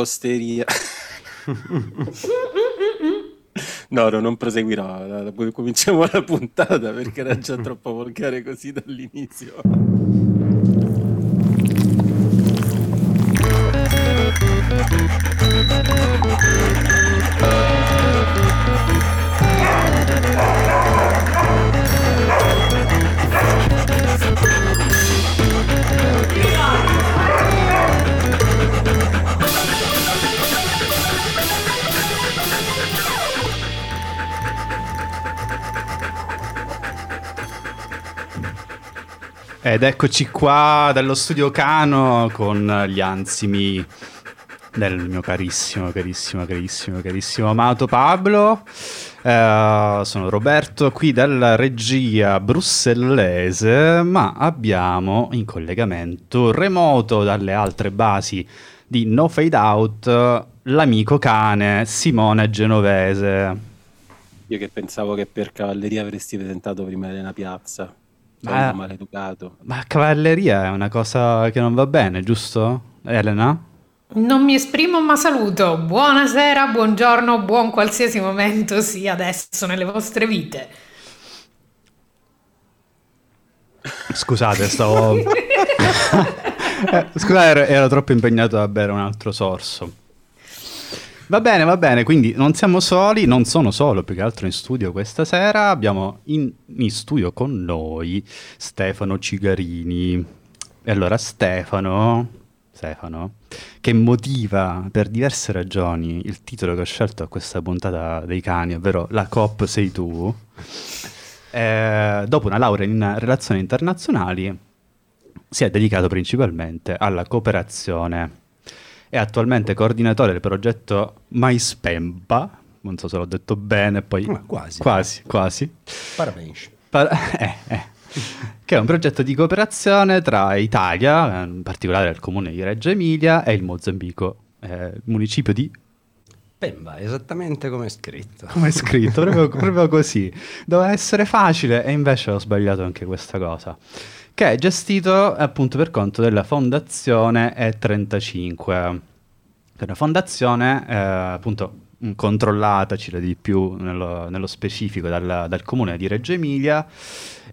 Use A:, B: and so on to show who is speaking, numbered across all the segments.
A: osteria. no, no, non proseguirò. Cominciamo la puntata perché era già troppo volgare così dall'inizio.
B: Ed eccoci qua dallo studio Cano con gli ansimi del mio carissimo, carissimo, carissimo, carissimo amato Pablo. Uh, sono Roberto qui dalla regia brussellese, ma abbiamo in collegamento remoto dalle altre basi di No Fade Out l'amico cane Simone Genovese.
A: Io che pensavo che per cavalleria avresti presentato prima Elena Piazza. Ma, maleducato.
B: Ma cavalleria è una cosa che non va bene, giusto? Elena?
C: Non mi esprimo ma saluto. Buonasera, buongiorno, buon qualsiasi momento sia adesso nelle vostre vite.
B: Scusate, stavo... Eh, scusate, ero, ero troppo impegnato a bere un altro sorso. Va bene, va bene, quindi non siamo soli, non sono solo più che altro in studio questa sera, abbiamo in, in studio con noi Stefano Cigarini. E allora Stefano, Stefano, che motiva per diverse ragioni il titolo che ho scelto a questa puntata dei cani, ovvero La COP sei tu, eh, dopo una laurea in relazioni internazionali si è dedicato principalmente alla cooperazione è attualmente coordinatore del progetto MySpempa, non so se l'ho detto bene, poi...
D: Ma quasi.
B: Quasi, quasi.
D: Parabéns.
B: Pa- eh, eh. Che è un progetto di cooperazione tra Italia, in particolare il comune di Reggio Emilia, e il Mozambico, eh, il municipio di
D: Pemba, esattamente come è scritto.
B: Come è scritto, proprio, proprio, così. Doveva essere facile e invece ho sbagliato anche questa cosa che è gestito appunto per conto della Fondazione E35. È una fondazione eh, appunto controllata, ci di più nello, nello specifico dal, dal, comune di Reggio Emilia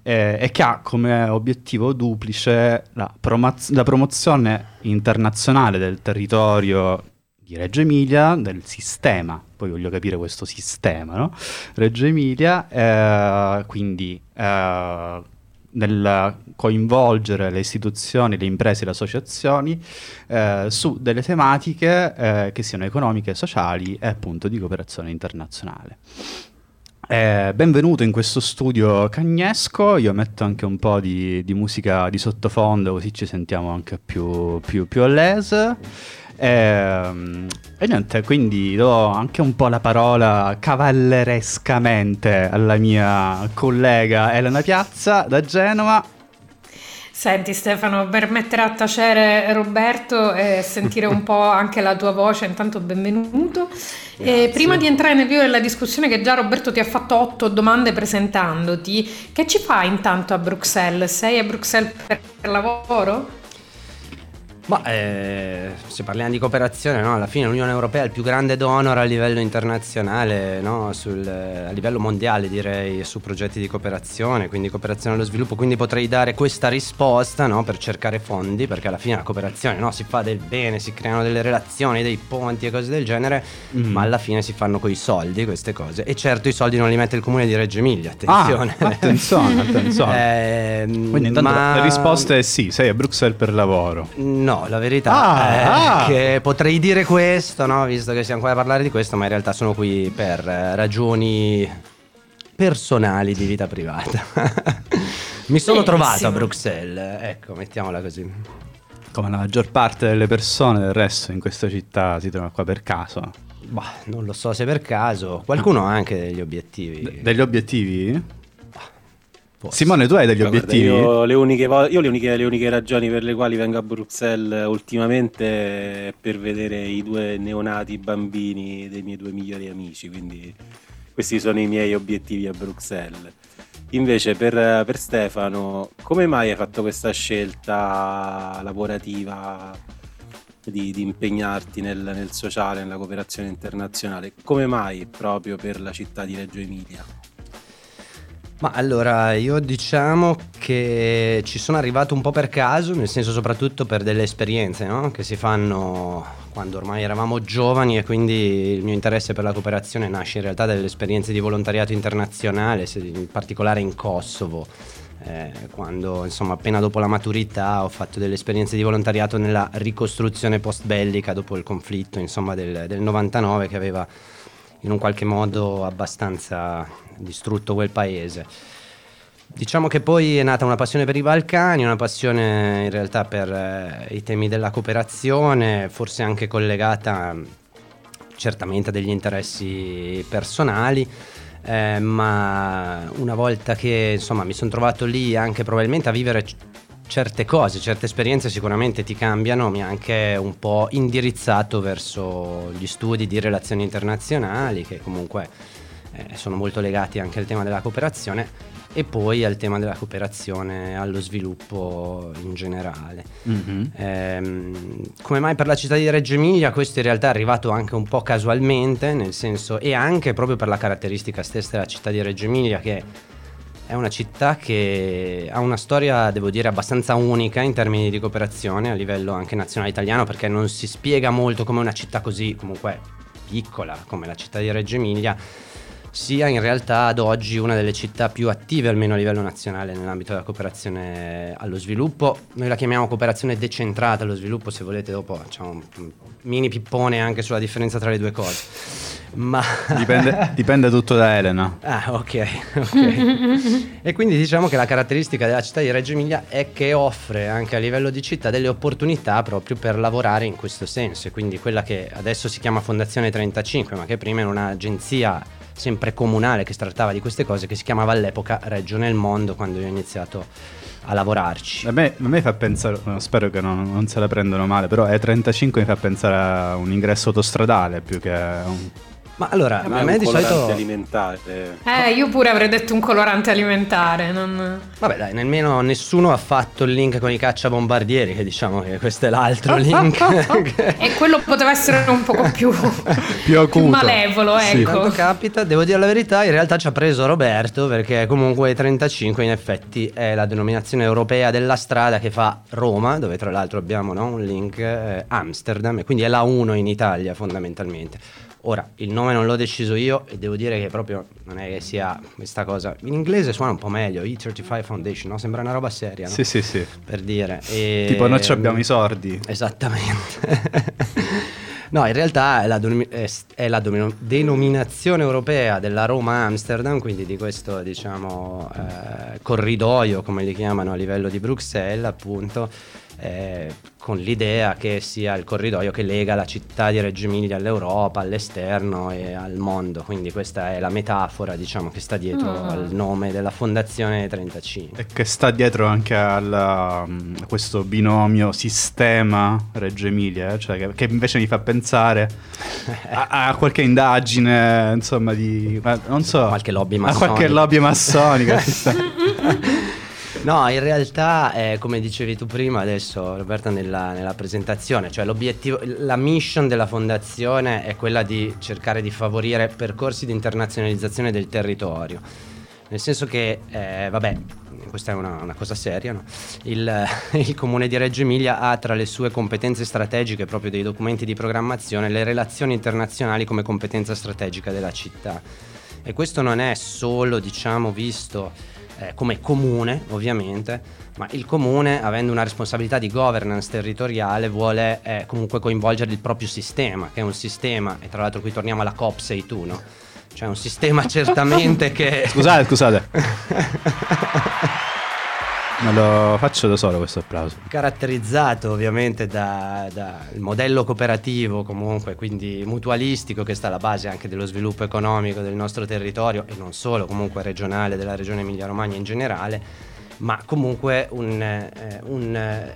B: eh, e che ha come obiettivo duplice la, promoz- la promozione internazionale del territorio di Reggio Emilia, del sistema, poi voglio capire questo sistema, no? Reggio Emilia, eh, quindi eh, nel coinvolgere le istituzioni, le imprese, le associazioni eh, su delle tematiche eh, che siano economiche, sociali e appunto di cooperazione internazionale. Eh, benvenuto in questo studio cagnesco, io metto anche un po' di, di musica di sottofondo così ci sentiamo anche più, più, più all'es. E, ehm, e, niente, quindi do anche un po' la parola cavallerescamente alla mia collega Elena Piazza da Genova.
C: Senti Stefano, per mettere a tacere Roberto e sentire un po' anche la tua voce, intanto benvenuto. E prima di entrare nel vivo della discussione che già Roberto ti ha fatto otto domande presentandoti, che ci fai intanto a Bruxelles? Sei a Bruxelles per lavoro?
D: Ma eh, se parliamo di cooperazione, no? alla fine l'Unione Europea è il più grande donor a livello internazionale, no? Sul, a livello mondiale direi, su progetti di cooperazione, quindi cooperazione allo sviluppo, quindi potrei dare questa risposta no? per cercare fondi, perché alla fine la cooperazione si fa del bene, si creano delle relazioni, dei ponti e cose del genere, mm. ma alla fine si fanno coi soldi queste cose. E certo i soldi non li mette il comune di Reggio Emilia, attenzione.
B: Ah, attenzione, attenzione. eh, quindi intanto ma... la risposta è sì, sei a Bruxelles per lavoro.
D: No, No, la verità ah, è ah. che potrei dire questo, no? visto che siamo qua a parlare di questo, ma in realtà sono qui per eh, ragioni personali di vita privata. Mi sono Benissimo. trovato a Bruxelles, ecco, mettiamola così.
B: Come la maggior parte delle persone del resto in questa città si trova qua per caso.
D: Bah, non lo so se per caso, qualcuno ha anche degli obiettivi.
B: De- degli obiettivi? Simone, tu hai degli Guarda, obiettivi?
A: Io, le uniche, io le, uniche, le, uniche, ragioni per le quali vengo a Bruxelles ultimamente è per vedere i due neonati bambini dei miei due migliori amici, quindi questi sono i miei obiettivi a Bruxelles. Invece per, per Stefano, come mai hai fatto questa scelta lavorativa di, di impegnarti nel, nel sociale, nella cooperazione internazionale. Come mai proprio per la città di Reggio Emilia?
D: Ma allora, io diciamo che ci sono arrivato un po' per caso, nel senso soprattutto per delle esperienze no? che si fanno quando ormai eravamo giovani e quindi il mio interesse per la cooperazione nasce in realtà dalle esperienze di volontariato internazionale, in particolare in Kosovo. Eh, quando insomma appena dopo la maturità ho fatto delle esperienze di volontariato nella ricostruzione post bellica dopo il conflitto insomma del, del 99 che aveva in un qualche modo abbastanza distrutto quel paese. Diciamo che poi è nata una passione per i Balcani, una passione in realtà per eh, i temi della cooperazione, forse anche collegata certamente a degli interessi personali, eh, ma una volta che insomma mi sono trovato lì anche probabilmente a vivere certe cose, certe esperienze sicuramente ti cambiano, mi ha anche un po' indirizzato verso gli studi di relazioni internazionali che comunque eh, sono molto legati anche al tema della cooperazione e poi al tema della cooperazione allo sviluppo in generale. Mm-hmm. Ehm, come mai per la città di Reggio Emilia? Questo in realtà è arrivato anche un po' casualmente, nel senso, e anche proprio per la caratteristica stessa della città di Reggio Emilia che è una città che ha una storia, devo dire, abbastanza unica in termini di cooperazione a livello anche nazionale italiano, perché non si spiega molto come una città così comunque piccola come la città di Reggio Emilia sia in realtà ad oggi una delle città più attive almeno a livello nazionale nell'ambito della cooperazione allo sviluppo. Noi la chiamiamo cooperazione decentrata allo sviluppo, se volete dopo facciamo un mini pippone anche sulla differenza tra le due cose. Ma...
B: Dipende, dipende tutto da Elena.
D: Ah, ok, ok. e quindi diciamo che la caratteristica della città di Reggio Emilia è che offre anche a livello di città delle opportunità proprio per lavorare in questo senso. E quindi quella che adesso si chiama Fondazione 35, ma che prima era un'agenzia sempre comunale che trattava di queste cose, che si chiamava all'epoca Reggio nel Mondo, quando io ho iniziato a lavorarci.
B: A me, a me fa pensare, spero che non, non, se la prendano male, però E35 mi fa pensare a un ingresso autostradale più che a un
D: ma allora, a me di solito...
A: alimentare.
C: Eh, io pure avrei detto un colorante alimentare. Non...
D: Vabbè, dai, nemmeno nessuno ha fatto il link con i cacciabombardieri, che diciamo che questo è l'altro link.
C: e quello poteva essere un poco più,
B: più, acuto. più
C: malevolo, sì. ecco.
D: Quando capita, devo dire la verità, in realtà ci ha preso Roberto, perché comunque 35 in effetti è la denominazione europea della strada che fa Roma, dove tra l'altro abbiamo no, un link, eh, Amsterdam, e quindi è la 1 in Italia fondamentalmente. Ora, il nome non l'ho deciso io e devo dire che proprio non è che sia questa cosa. In inglese suona un po' meglio, E35 Foundation, no? Sembra una roba seria, no?
B: Sì, sì, sì.
D: Per dire. E...
B: Tipo noi abbiamo i sordi.
D: Esattamente. no, in realtà è la, è la denominazione europea della Roma-Amsterdam, quindi di questo, diciamo, eh, corridoio, come li chiamano a livello di Bruxelles, appunto eh, con l'idea che sia il corridoio che lega la città di Reggio Emilia all'Europa, all'esterno e al mondo. Quindi questa è la metafora diciamo, che sta dietro oh. al nome della Fondazione 35.
B: E che sta dietro anche alla, a questo binomio sistema Reggio Emilia, eh? cioè che, che, invece mi fa pensare a, a qualche indagine, insomma, di... non so...
D: Qualche lobby massonica.
B: A qualche lobby massonica.
D: No, in realtà, eh, come dicevi tu prima, adesso Roberta nella, nella, presentazione, cioè l'obiettivo, la mission della fondazione è quella di cercare di favorire percorsi di internazionalizzazione del territorio. Nel senso che, eh, vabbè, questa è una, una cosa seria, no? il, il, comune di Reggio Emilia ha tra le sue competenze strategiche, proprio dei documenti di programmazione, le relazioni internazionali come competenza strategica della città. E questo non è solo, diciamo, visto eh, come comune ovviamente, ma il comune avendo una responsabilità di governance territoriale vuole eh, comunque coinvolgere il proprio sistema, che è un sistema, e tra l'altro qui torniamo alla COP 6 tu, no? Cioè un sistema certamente che...
B: Scusate, scusate. Me lo faccio da solo questo applauso.
D: Caratterizzato ovviamente dal da modello cooperativo, comunque, quindi mutualistico, che sta alla base anche dello sviluppo economico del nostro territorio e non solo, comunque regionale, della regione Emilia-Romagna in generale, ma comunque un, eh, un, eh,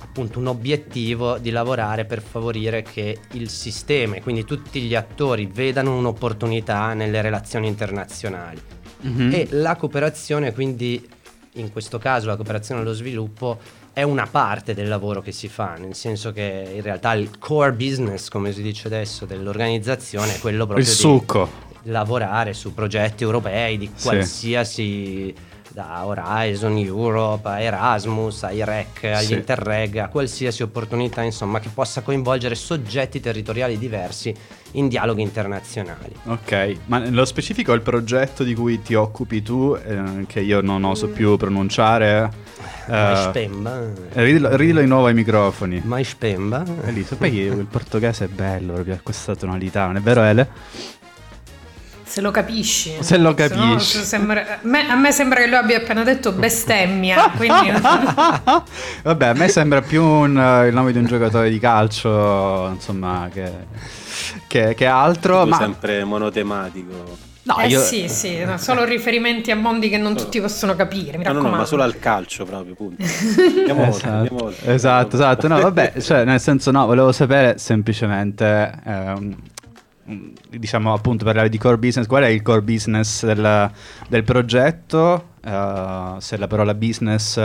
D: appunto un obiettivo di lavorare per favorire che il sistema e quindi tutti gli attori vedano un'opportunità nelle relazioni internazionali. Mm-hmm. E la cooperazione quindi in questo caso la cooperazione allo sviluppo è una parte del lavoro che si fa, nel senso che in realtà il core business, come si dice adesso, dell'organizzazione è quello proprio
B: il succo.
D: di lavorare su progetti europei di
B: Sì.
D: qualsiasi da Horizon, Europe, a Erasmus, ai REC, agli
B: Sì.
D: Interreg, a qualsiasi opportunità insomma che possa coinvolgere soggetti territoriali diversi in dialoghi internazionali.
B: Ok, ma nello specifico il progetto di cui ti occupi tu, eh, che io non oso più pronunciare, eh, ridilo, ridilo di nuovo ai microfoni.
D: mais spemba.
B: Elisa, poi il portoghese è bello proprio, ha questa tonalità, non è vero Ele?
C: Se lo capisci.
B: Se lo
C: no,
B: capisci.
C: se sembra- a, me, a me sembra che lui abbia appena detto bestemmia, quindi
B: Vabbè, a me sembra più un, eh, il nome di un giocatore di calcio, insomma, che, che- che altro.
A: Tu
B: Ma
A: sempre monotematico.
B: no,
C: eh
B: io-
C: sì, sì, no, solo riferimenti a mondi che non tutti possono capire, mi
A: No, no,
C: raccomando.
A: no, ma solo al calcio proprio, punto. Andiamo oltre,
B: Esatto,
A: andiamo oltre.
B: esatto, esatto. No, vabbè, cioè, nel senso, no, volevo sapere semplicemente, ehm, diciamo, appunto, parlare di core business. Qual è il core business del, del progetto? Eh, se la parola business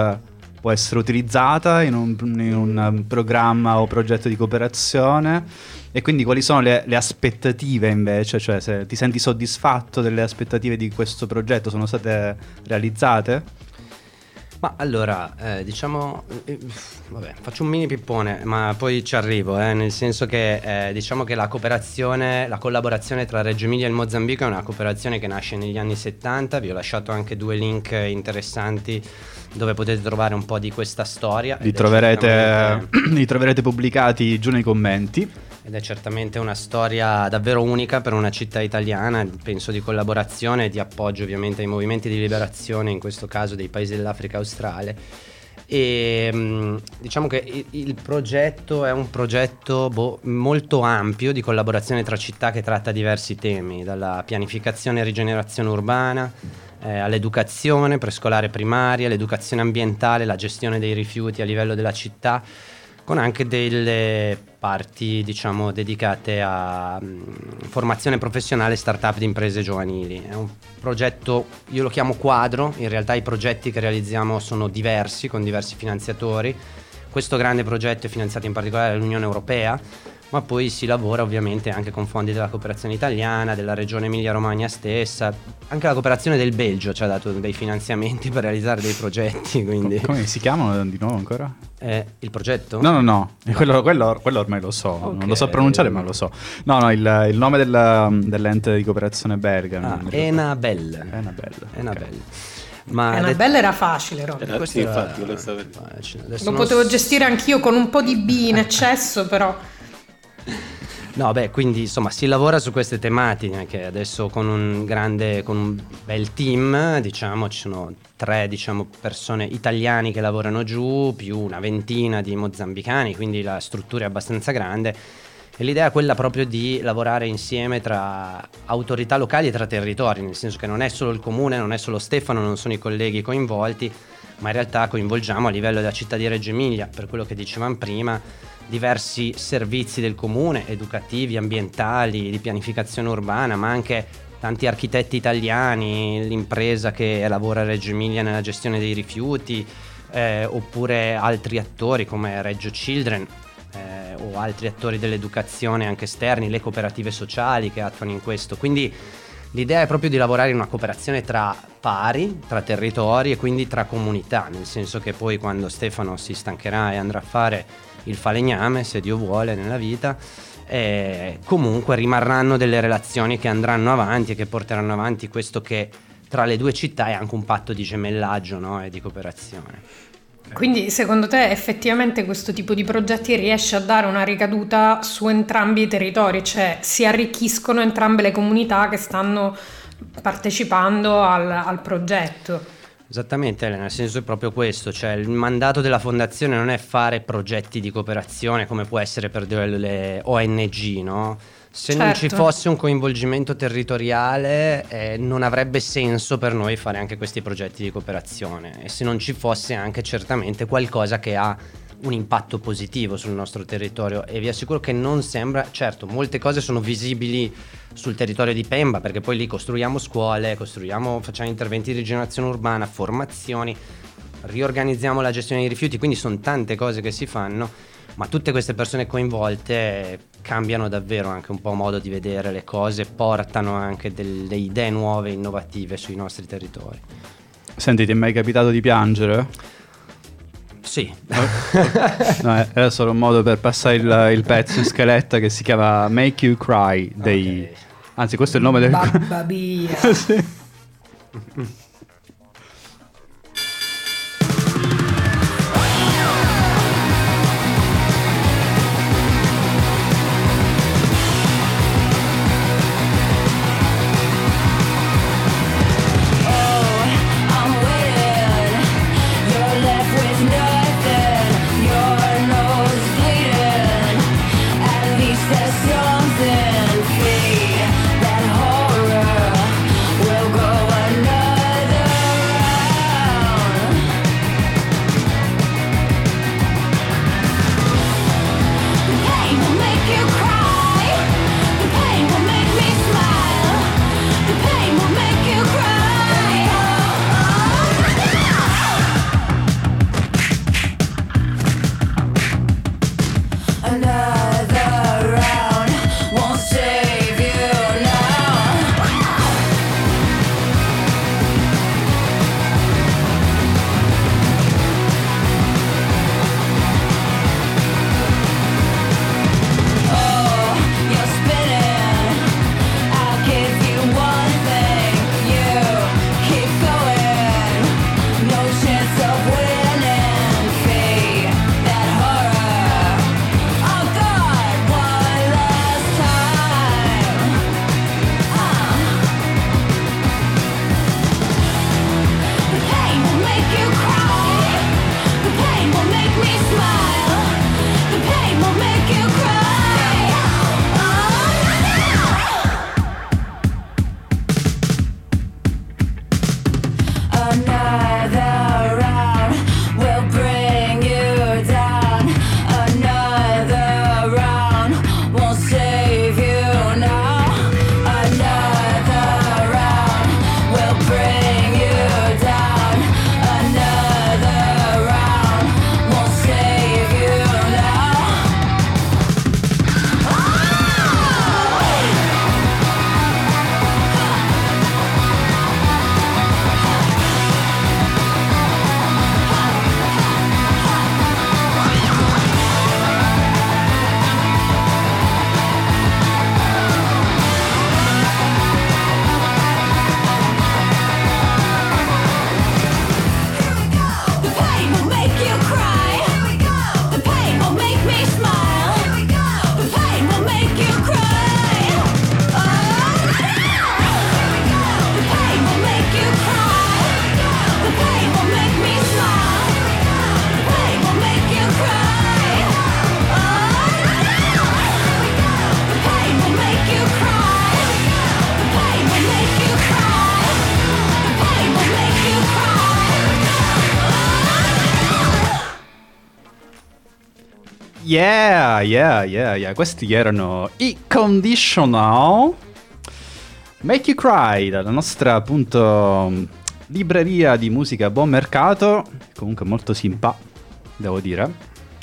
B: può essere utilizzata in un, in un, um, programma o progetto di cooperazione. E quindi quali sono le, le aspettative invece? Cioè, se ti senti soddisfatto delle aspettative di questo progetto? Sono state realizzate?
D: Ma allora, eh, diciamo, eh, vabbè, faccio un mini pippone, ma poi ci arrivo, eh, nel senso che eh, diciamo che la cooperazione, la collaborazione tra Reggio Emilia e il Mozambico è una cooperazione che nasce negli anni 70, vi ho lasciato anche due link interessanti dove potete trovare un po' di questa storia.
B: Li troverete,
D: certamente-
B: li troverete pubblicati giù nei commenti.
D: Ed è certamente una storia davvero unica per una città italiana, penso di collaborazione e di appoggio ovviamente ai movimenti di liberazione, in questo caso dei paesi dell'Africa australe. E mh, diciamo che il, il progetto è un progetto boh, molto ampio di collaborazione tra città che tratta diversi temi, dalla pianificazione e rigenerazione urbana eh, all'educazione prescolare primaria, l'educazione ambientale, la gestione dei rifiuti a livello della città con anche delle parti diciamo dedicate a mh, formazione professionale startup di imprese giovanili. È un progetto, io lo chiamo quadro, in realtà i progetti che realizziamo sono diversi, con diversi finanziatori. Questo grande progetto è finanziato in particolare dall'Unione Europea, ma poi si lavora ovviamente anche con fondi della cooperazione italiana, della regione Emilia-Romagna stessa, anche la cooperazione del Belgio ci ha dato dei finanziamenti per realizzare dei progetti, quindi...
B: Come si chiamano di nuovo ancora?
D: Eh, il progetto?
B: No, no, no, quello, quello- quello ormai lo so, non
D: Ok.
B: lo so pronunciare ma lo so. No, no, il, il nome del- dell'ente di cooperazione belga.
D: Ah,
B: non.
D: Enabel.
B: Enabel,
D: Enabel.
B: ok.
D: Ma
C: una
D: det-
C: bella era facile, Robby.
A: Eh,
D: questo
A: sì,
D: era-
A: infatti,
D: adesso
C: Lo
D: non
C: potevo
D: s-
C: gestire anch'io con un po' di B in eccesso, però
D: No, beh, quindi insomma si lavora su queste tematiche che adesso con un grande, con un bel team, diciamo, ci sono tre diciamo, persone italiani che lavorano giù, più una ventina di mozambicani, quindi la struttura è abbastanza grande. E l'idea è quella proprio di lavorare insieme tra autorità locali e tra territori, nel senso che non è solo il comune, non è solo Stefano, non sono i colleghi coinvolti, ma in realtà coinvolgiamo a livello della città di Reggio Emilia, per quello che dicevamo prima, diversi servizi del comune, educativi, ambientali, di pianificazione urbana, ma anche tanti architetti italiani, l'impresa che lavora a Reggio Emilia nella gestione dei rifiuti, eh, oppure altri attori come Reggio Children eh, o altri attori dell'educazione anche esterni, le cooperative sociali che attuano in questo. Quindi l'idea è proprio di lavorare in una cooperazione tra pari, tra territori e quindi tra comunità, nel senso che poi quando Stefano si stancherà e andrà a fare il falegname, se Dio vuole, nella vita, eh, comunque rimarranno delle relazioni che andranno avanti e che porteranno avanti questo che tra le due città è anche un patto di gemellaggio no? e di cooperazione.
C: Quindi secondo te effettivamente questo tipo di progetti riesce a dare una ricaduta su entrambi i territori, cioè si arricchiscono entrambe le comunità che stanno partecipando al, al progetto?
D: Esattamente, Elena, nel senso è proprio questo, cioè il mandato della fondazione non è fare progetti di cooperazione come può essere per le ONG, no? Se non ci
C: Certo.
D: fosse un coinvolgimento territoriale eh, non avrebbe senso per noi fare anche questi progetti di cooperazione e se non ci fosse anche certamente qualcosa che ha un impatto positivo sul nostro territorio e vi assicuro che non sembra, certo, molte cose sono visibili sul territorio di Pemba perché poi lì costruiamo scuole, costruiamo, facciamo interventi di rigenerazione urbana, formazioni, riorganizziamo la gestione dei rifiuti, quindi sono tante cose che si fanno, ma tutte queste persone coinvolte cambiano davvero anche un po' modo di vedere le cose, portano anche delle idee nuove, innovative sui nostri territori.
B: Senti, ti è mai capitato di piangere?
D: Sì.
B: no, era solo un modo per passare il, il, pezzo in scaletta che si chiama Make You Cry dei... Okay. Anzi, questo è il nome del...
E: Babba Bia. sì.
B: Yeah, yeah, yeah, yeah. Questi erano i Conditional. Make You Cry, dalla nostra appunto libreria di musica a buon mercato. Comunque molto simpa, devo dire.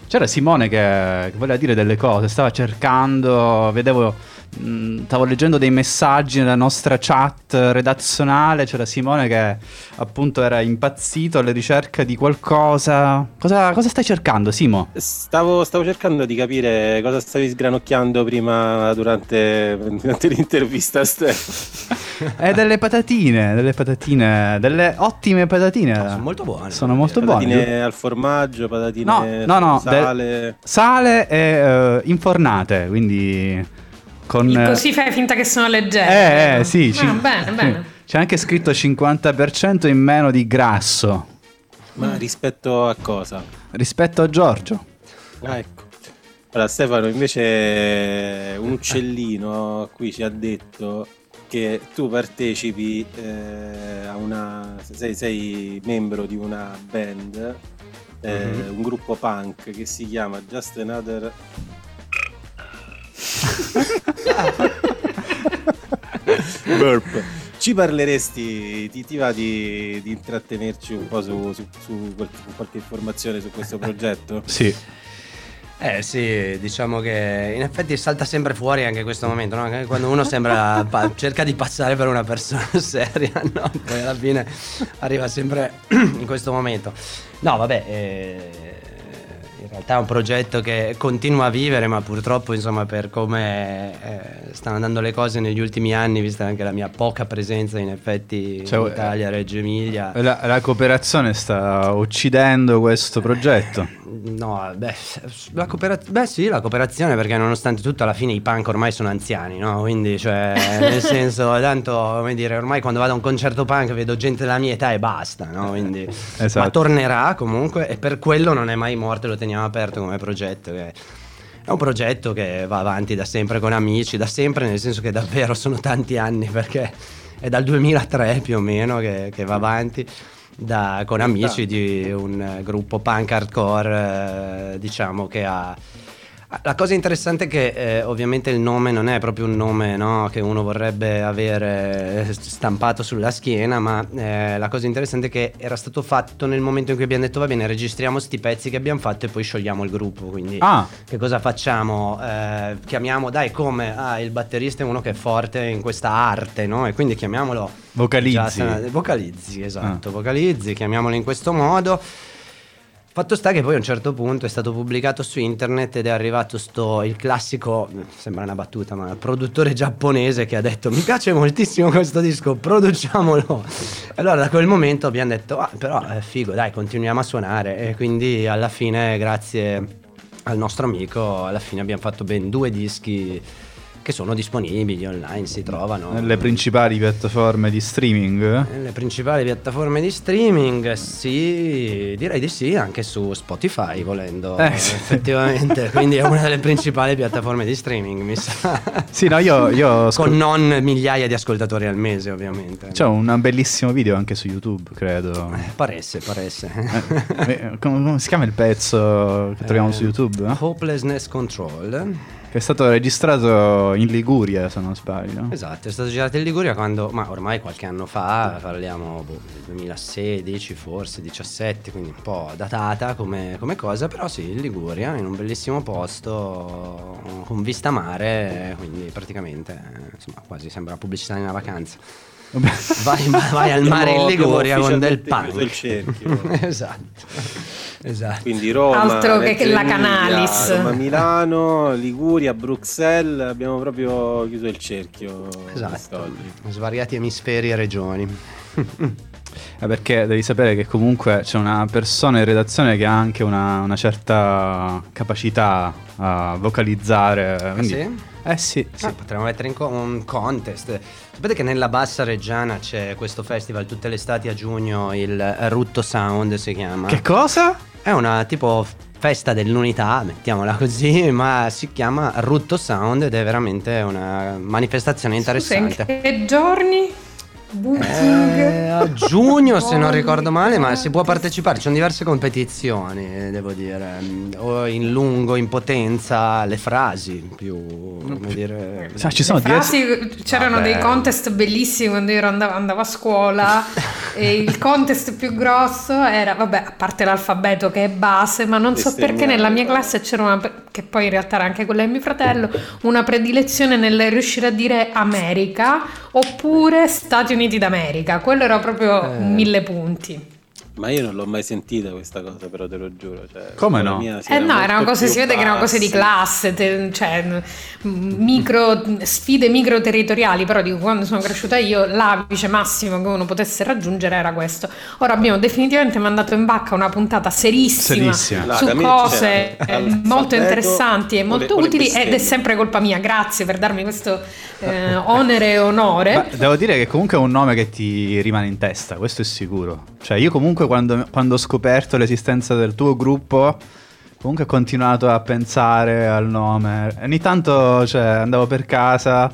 B: C'era Simone che, che voleva dire delle cose, stava cercando, vedevo stavo leggendo dei messaggi nella nostra chat redazionale, c'era Simone che appunto era impazzito alla ricerca di qualcosa. Cosa, cosa stai cercando, Simo?
A: Stavo, stavo, cercando di capire cosa stavi sgranocchiando prima durante, durante l'intervista a Stefano.
B: È delle patatine, delle patatine, delle ottime patatine.
D: No, sono molto buone.
B: Sono molto
A: patatine
B: buone.
A: Patatine al formaggio, patatine
B: no, no, no,
A: sale.
B: sale e uh, infornate, quindi con...
E: Così fai finta che sono leggere.
B: Eh, eh sì.
E: Ah, bene, bene.
B: C'è anche scritto 50% in meno di grasso.
A: Ma rispetto a cosa?
B: Rispetto a Giorgio.
A: Ah, ecco. Allora, Stefano, invece un uccellino qui ci ha detto che tu partecipi eh, a una... Sei, sei, membro di una band, eh, mm-hmm. un gruppo punk che si chiama Just Another Burp. ci parleresti, ti, ti va di, di, intrattenerci un po' su, su, su, qualche informazione su questo progetto?
B: Sì.
D: Eh sì, diciamo che in effetti salta sempre fuori anche questo momento, no? quando uno sembra, pa- cerca di passare per una persona seria, no? poi alla fine arriva sempre in questo momento. No, vabbè, eh, realtà è un progetto che continua a vivere, ma purtroppo, insomma, per come eh, stanno andando le cose negli ultimi anni, vista anche la mia poca presenza in effetti cioè, in Italia, Reggio Emilia.
B: La, la cooperazione sta uccidendo questo progetto.
D: No, beh, la cooperaz- beh, sì, la cooperazione perché nonostante tutto alla fine i punk ormai sono anziani, no? Quindi, cioè, nel senso, tanto, come dire, ormai quando vado a un concerto punk vedo gente della mia età e basta, no? Quindi, esatto. Ma tornerà comunque e per quello non è mai morto, lo teniamo aperto come progetto. Che è un progetto che va avanti da sempre con amici, da sempre nel senso che davvero sono tanti anni perché è dal 2003 più o meno che, che va avanti da, con amici di un gruppo punk hardcore, eh, diciamo che ha la cosa interessante è che eh, ovviamente il nome non è proprio un nome no, che uno vorrebbe avere stampato sulla schiena, ma eh, la cosa interessante è che era stato fatto nel momento in cui abbiamo detto va bene, registriamo sti pezzi che abbiamo fatto e poi sciogliamo il gruppo. Quindi ah. che cosa facciamo? Eh, chiamiamo, dai, come? Ah, il batterista è uno che è forte in questa arte, no? E quindi chiamiamolo...
B: Vocalizzi. Già,
D: vocalizzi, esatto, ah. vocalizzi, chiamiamolo in questo modo. Fatto sta che poi a un certo punto è stato pubblicato su internet ed è arrivato sto, il classico, sembra una battuta, ma produttore giapponese che ha detto mi piace moltissimo questo disco, produciamolo. Allora da quel momento abbiamo detto, ah, però è figo, dai, continuiamo a suonare. E quindi alla fine, grazie al nostro amico, alla fine abbiamo fatto ben due dischi che sono disponibili online, si trovano.
B: Nelle principali piattaforme di streaming?
D: Nelle principali piattaforme di streaming, sì, direi di sì, anche su Spotify volendo, eh, effettivamente. Quindi è una delle principali piattaforme di streaming, mi sa.
B: Sì, no, io... io
D: scol- Con non migliaia di ascoltatori al mese, ovviamente.
B: C'è un bellissimo video anche su YouTube, credo.
D: Eh, paresse, paresse.
B: Eh, eh come, come, si chiama il pezzo che troviamo su YouTube?
D: Hopelessness Control.
B: Che è stato registrato in Liguria, se non sbaglio.
D: Esatto, è stato girato in Liguria quando, ma ormai qualche anno fa, parliamo boh, del 2016, forse 17, quindi un po' datata come, come, cosa, però sì, in Liguria, in un bellissimo posto, con vista mare, quindi praticamente, insomma, quasi sembra pubblicità di una vacanza. vai, vai, al mare in Liguria con del punk.
A: il cerchio.
D: esatto. Esatto.
A: Quindi Roma,
C: altro che, che la Canalis,
A: Roma, Milano, Liguria, Bruxelles, abbiamo proprio chiuso il cerchio.
D: Esatto. Svariati emisferi e regioni.
B: Eh perché devi sapere che comunque c'è una persona in redazione che ha anche una, una certa capacità a vocalizzare.
D: Ah,
B: quindi...
D: sì?
B: Eh sì,
D: sì. Ah, potremmo mettere in co- un contest. Sapete che nella Bassa Reggiana c'è questo festival tutte le estati a giugno, il Rutto Sound si chiama.
B: Che cosa?
D: È una tipo festa dell'unità, mettiamola così, ma si chiama Rutto Sound ed è veramente una manifestazione interessante.
C: Scusa, in che giorni? Booking.
D: Eh, a giugno, se non ricordo male, ma si può partecipare. Ci sono diverse competizioni, devo dire. O in lungo, in potenza, le frasi più. Come dire.
C: Sa, ci sono frasi, c'erano Vabbè. dei contest bellissimi quando io andavo, andavo a scuola. e il contest più grosso era, vabbè, a parte l'alfabeto che è base, ma non so perché nella mia classe c'era una. che poi in realtà era anche quella di mio fratello, una predilezione nel riuscire a dire America oppure Stati Uniti d'America. Quello era proprio eh. mille punti.
A: Ma io non l'ho mai sentita questa cosa, però te lo giuro. Cioè,
B: Come no?
C: Eh no, erano cose, si vede che erano cose di classe, te, cioè micro, sfide micro territoriali, però dico, quando sono cresciuta io, l'apice massimo che uno potesse raggiungere era questo. Ora abbiamo definitivamente mandato in vacca una puntata serissima, serissima. su cose molto interessanti e molto le, utili ed è sempre colpa mia, grazie per darmi questo eh, onere e onore.
B: Beh, devo dire che comunque è un nome che ti rimane in testa, questo è sicuro. Cioè io comunque comunque quando, quando ho scoperto l'esistenza del tuo gruppo, comunque ho continuato a pensare al nome. Ogni tanto cioè, andavo per casa,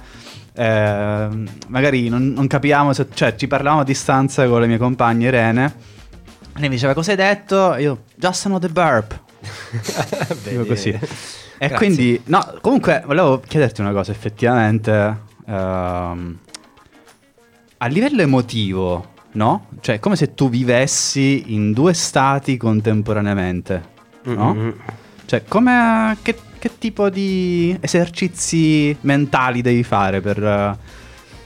B: eh, magari non, non capivamo, se, cioè ci parlavamo a distanza con le mie compagne Irene. E lei mi diceva cosa hai detto? Io, just another burp. Dico così. E Grazie. quindi, no, comunque volevo chiederti una cosa, effettivamente. Um, a livello emotivo, no? Cioè, è come se tu vivessi in due stati contemporaneamente, no?
D: Mm-mm.
B: Cioè, come, che, che tipo di esercizi mentali devi fare per eh,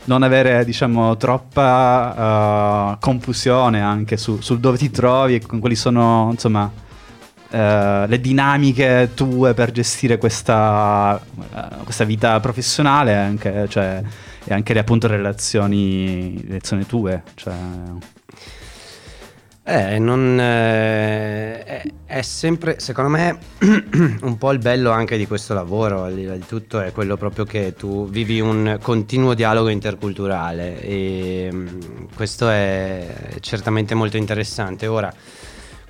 B: non avere, diciamo, troppa eh, confusione anche su, sul dove ti trovi e con quali sono, insomma, eh, le dinamiche tue per gestire questa, questa vita professionale anche, cioè, e anche le appunto relazioni, relazioni tue. Cioè,
D: Eh, non, eh, è, è sempre, secondo me, un po' il bello anche di questo lavoro, al di là di tutto, è quello proprio che tu vivi un continuo dialogo interculturale e mm, questo è certamente molto interessante. Ora,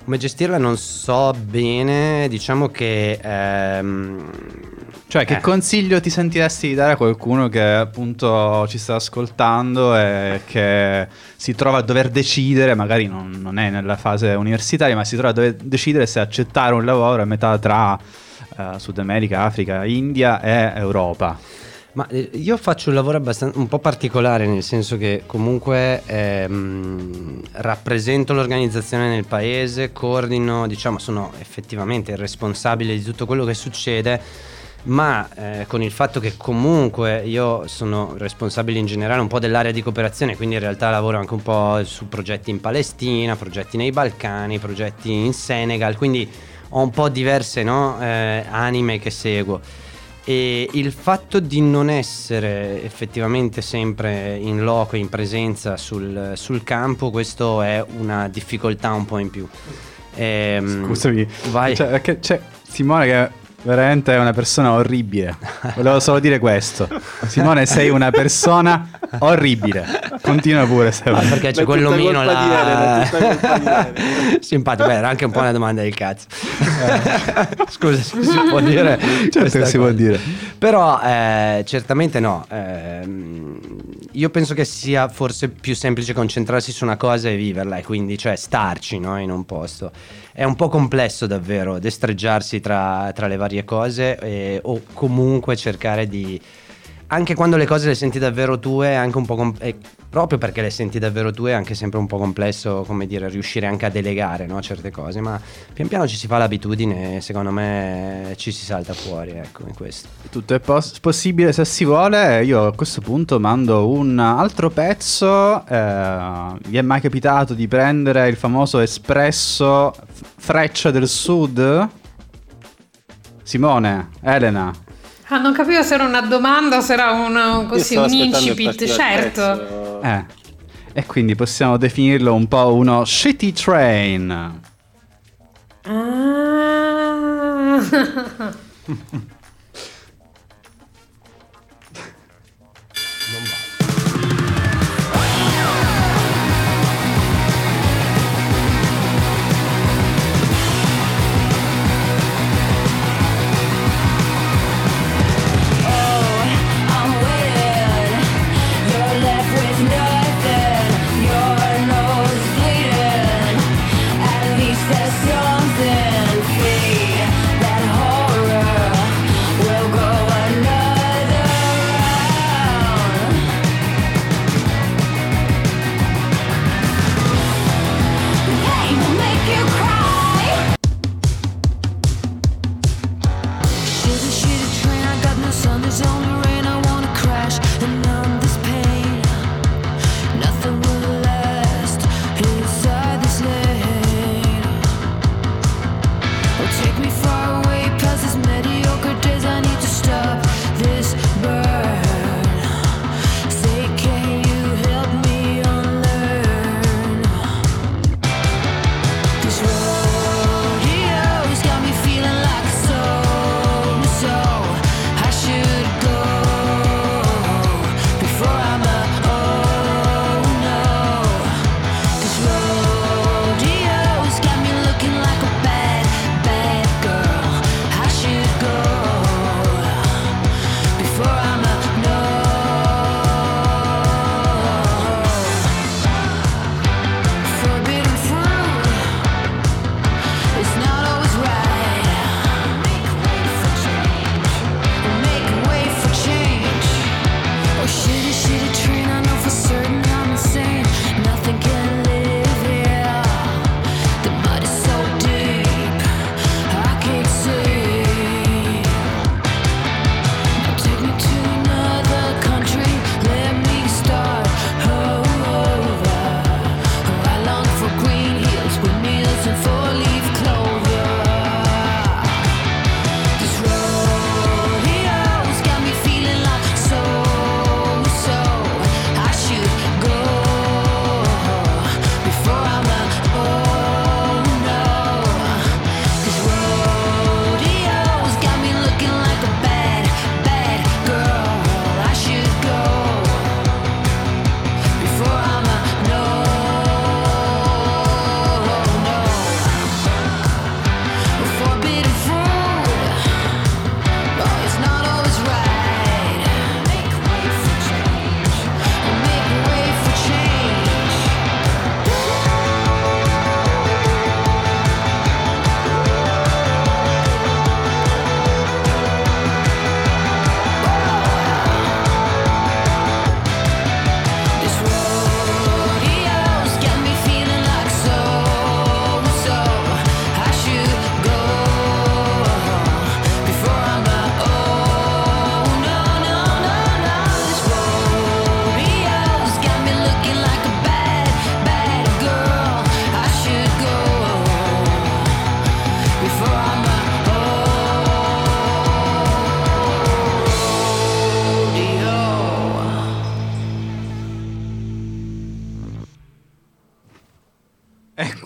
D: come gestirla non so bene, diciamo che... ehm,
B: Cioè, che
D: eh.
B: consiglio ti sentiresti di dare a qualcuno che appunto ci sta ascoltando e che si trova a dover decidere, magari non, non è nella fase universitaria, ma si trova a dover decidere se accettare un lavoro a metà tra eh, Sud America, Africa, India e Europa?
D: Ma eh, io faccio un lavoro abbastanza un po' particolare, nel senso che comunque ehm, rappresento l'organizzazione nel paese, coordino, diciamo, sono effettivamente il responsabile di tutto quello che succede, ma eh, con il fatto che comunque io sono responsabile in generale un po' dell'area di cooperazione, quindi in realtà lavoro anche un po' su progetti in Palestina, progetti nei Balcani, progetti in Senegal, quindi ho un po' diverse no, eh, anime che seguo. E il fatto di non essere effettivamente sempre in loco, in presenza sul, sul campo, questo è una difficoltà un po' in più. Ehm,
B: Scusami,
D: vai.
B: Cioè, c'è Simone che veramente è una persona orribile. Volevo solo dire questo. Simone, sei una persona orribile. Continua pure. Se
D: Ah, perché c'è
A: Ma è
D: quel
A: tutta
D: omino
A: colpa di
D: là.
A: Elena.
D: Simpatico, beh, era anche un po' una domanda del cazzo. Scusa, se si può dire.
B: Certo si
D: cosa.
B: può dire.
D: Però eh, certamente no. Ehm, io penso che sia forse più semplice concentrarsi su una cosa e viverla, e quindi cioè starci no, in un posto. È un po' complesso davvero destreggiarsi tra, tra le varie cose e- o comunque cercare di anche quando le cose le senti davvero tue, è anche un po' com- proprio perché le senti davvero tue, è anche sempre un po' complesso, come dire, riuscire anche a delegare no, certe cose. Ma pian piano ci si fa l'abitudine e secondo me ci si salta fuori, ecco, in questo.
B: Tutto è pos- possibile se si vuole. Io a questo punto mando un altro pezzo. Eh, vi è mai capitato di prendere il famoso espresso Freccia del Sud? Simone, Elena.
C: Ah, non capivo se era una domanda o se era un,
A: Io
C: così, un incipit, certo.
B: Eh. E quindi possiamo definirlo un po' uno shitty train.
C: Ah.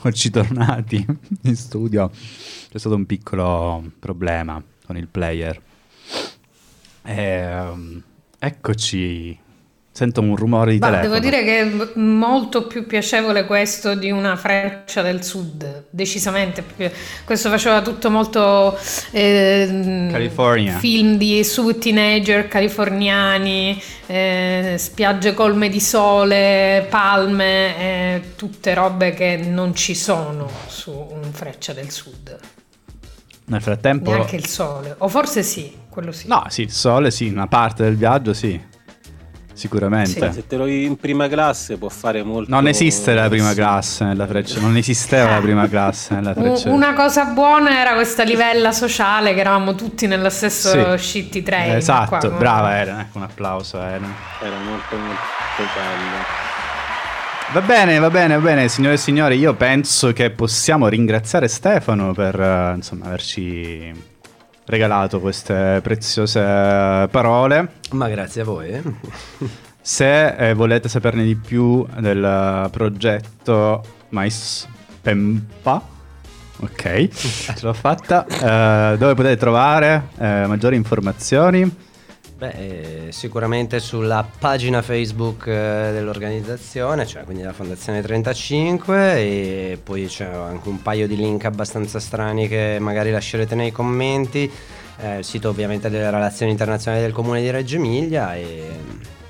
B: eccoci tornati in studio. C'è stato un piccolo problema con il player. Ehm, eccoci. Sento un rumore di
C: Ma
B: telefono.
C: devo dire che è molto più piacevole questo di una freccia del sud, decisamente. più- Questo faceva tutto molto ehm,
B: California.
C: film di su teenager californiani, eh, spiagge colme di sole, palme, eh, tutte robe che non ci sono su un freccia del sud.
B: Nel frattempo...
C: Neanche il sole, o forse sì, quello sì.
B: No, sì, il sole sì, una parte del viaggio sì. Sicuramente.
A: Se te lo in prima classe può fare molto.
B: Non esiste la prima
A: sì.
B: classe nella freccia, non esisteva la prima classe nella freccia.
C: Una cosa buona era questa livella sociale che eravamo tutti nello stesso
B: Sì.
C: shitty train.
B: Esatto,
C: qua.
B: brava Eren, ecco un applauso a Eren.
A: Era molto molto bello.
B: Va bene, va bene, va bene, signore e signori, io penso che possiamo ringraziare Stefano per eh, insomma averci regalato queste preziose parole.
D: Ma grazie a voi. eh.
B: Se eh, volete saperne di più del eh, progetto Mais Pempa, ok, ce l'ho fatta, eh, dove potete trovare eh, maggiori informazioni?
D: Beh, eh, sicuramente sulla pagina Facebook eh, dell'organizzazione, cioè quindi la Fondazione 35 e poi c'è anche un paio di link abbastanza strani che magari lascerete nei commenti, eh, il sito ovviamente delle relazioni internazionali del comune di Reggio Emilia e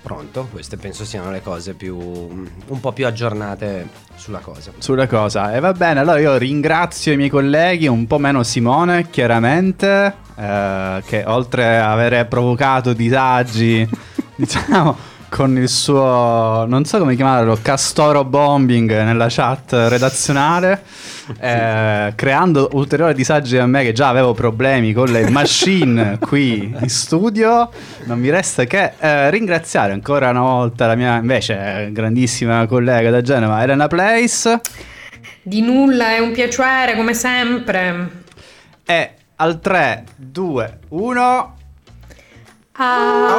D: pronto, queste penso siano le cose più un po' più aggiornate sulla cosa.
B: sulla cosa. E va bene, allora io ringrazio i miei colleghi, un po' meno Simone, chiaramente, eh, che oltre a avere provocato disagi, diciamo, con il suo, non so come chiamarlo, castoro bombing nella chat redazionale, eh, creando ulteriori disagi a me che già avevo problemi con le machine qui in studio, non mi resta che eh, ringraziare ancora una volta la mia invece grandissima collega da Genova, Elena Place,
C: Di nulla, è un piacere come sempre.
B: e al 3, 2, 1...
C: Ah.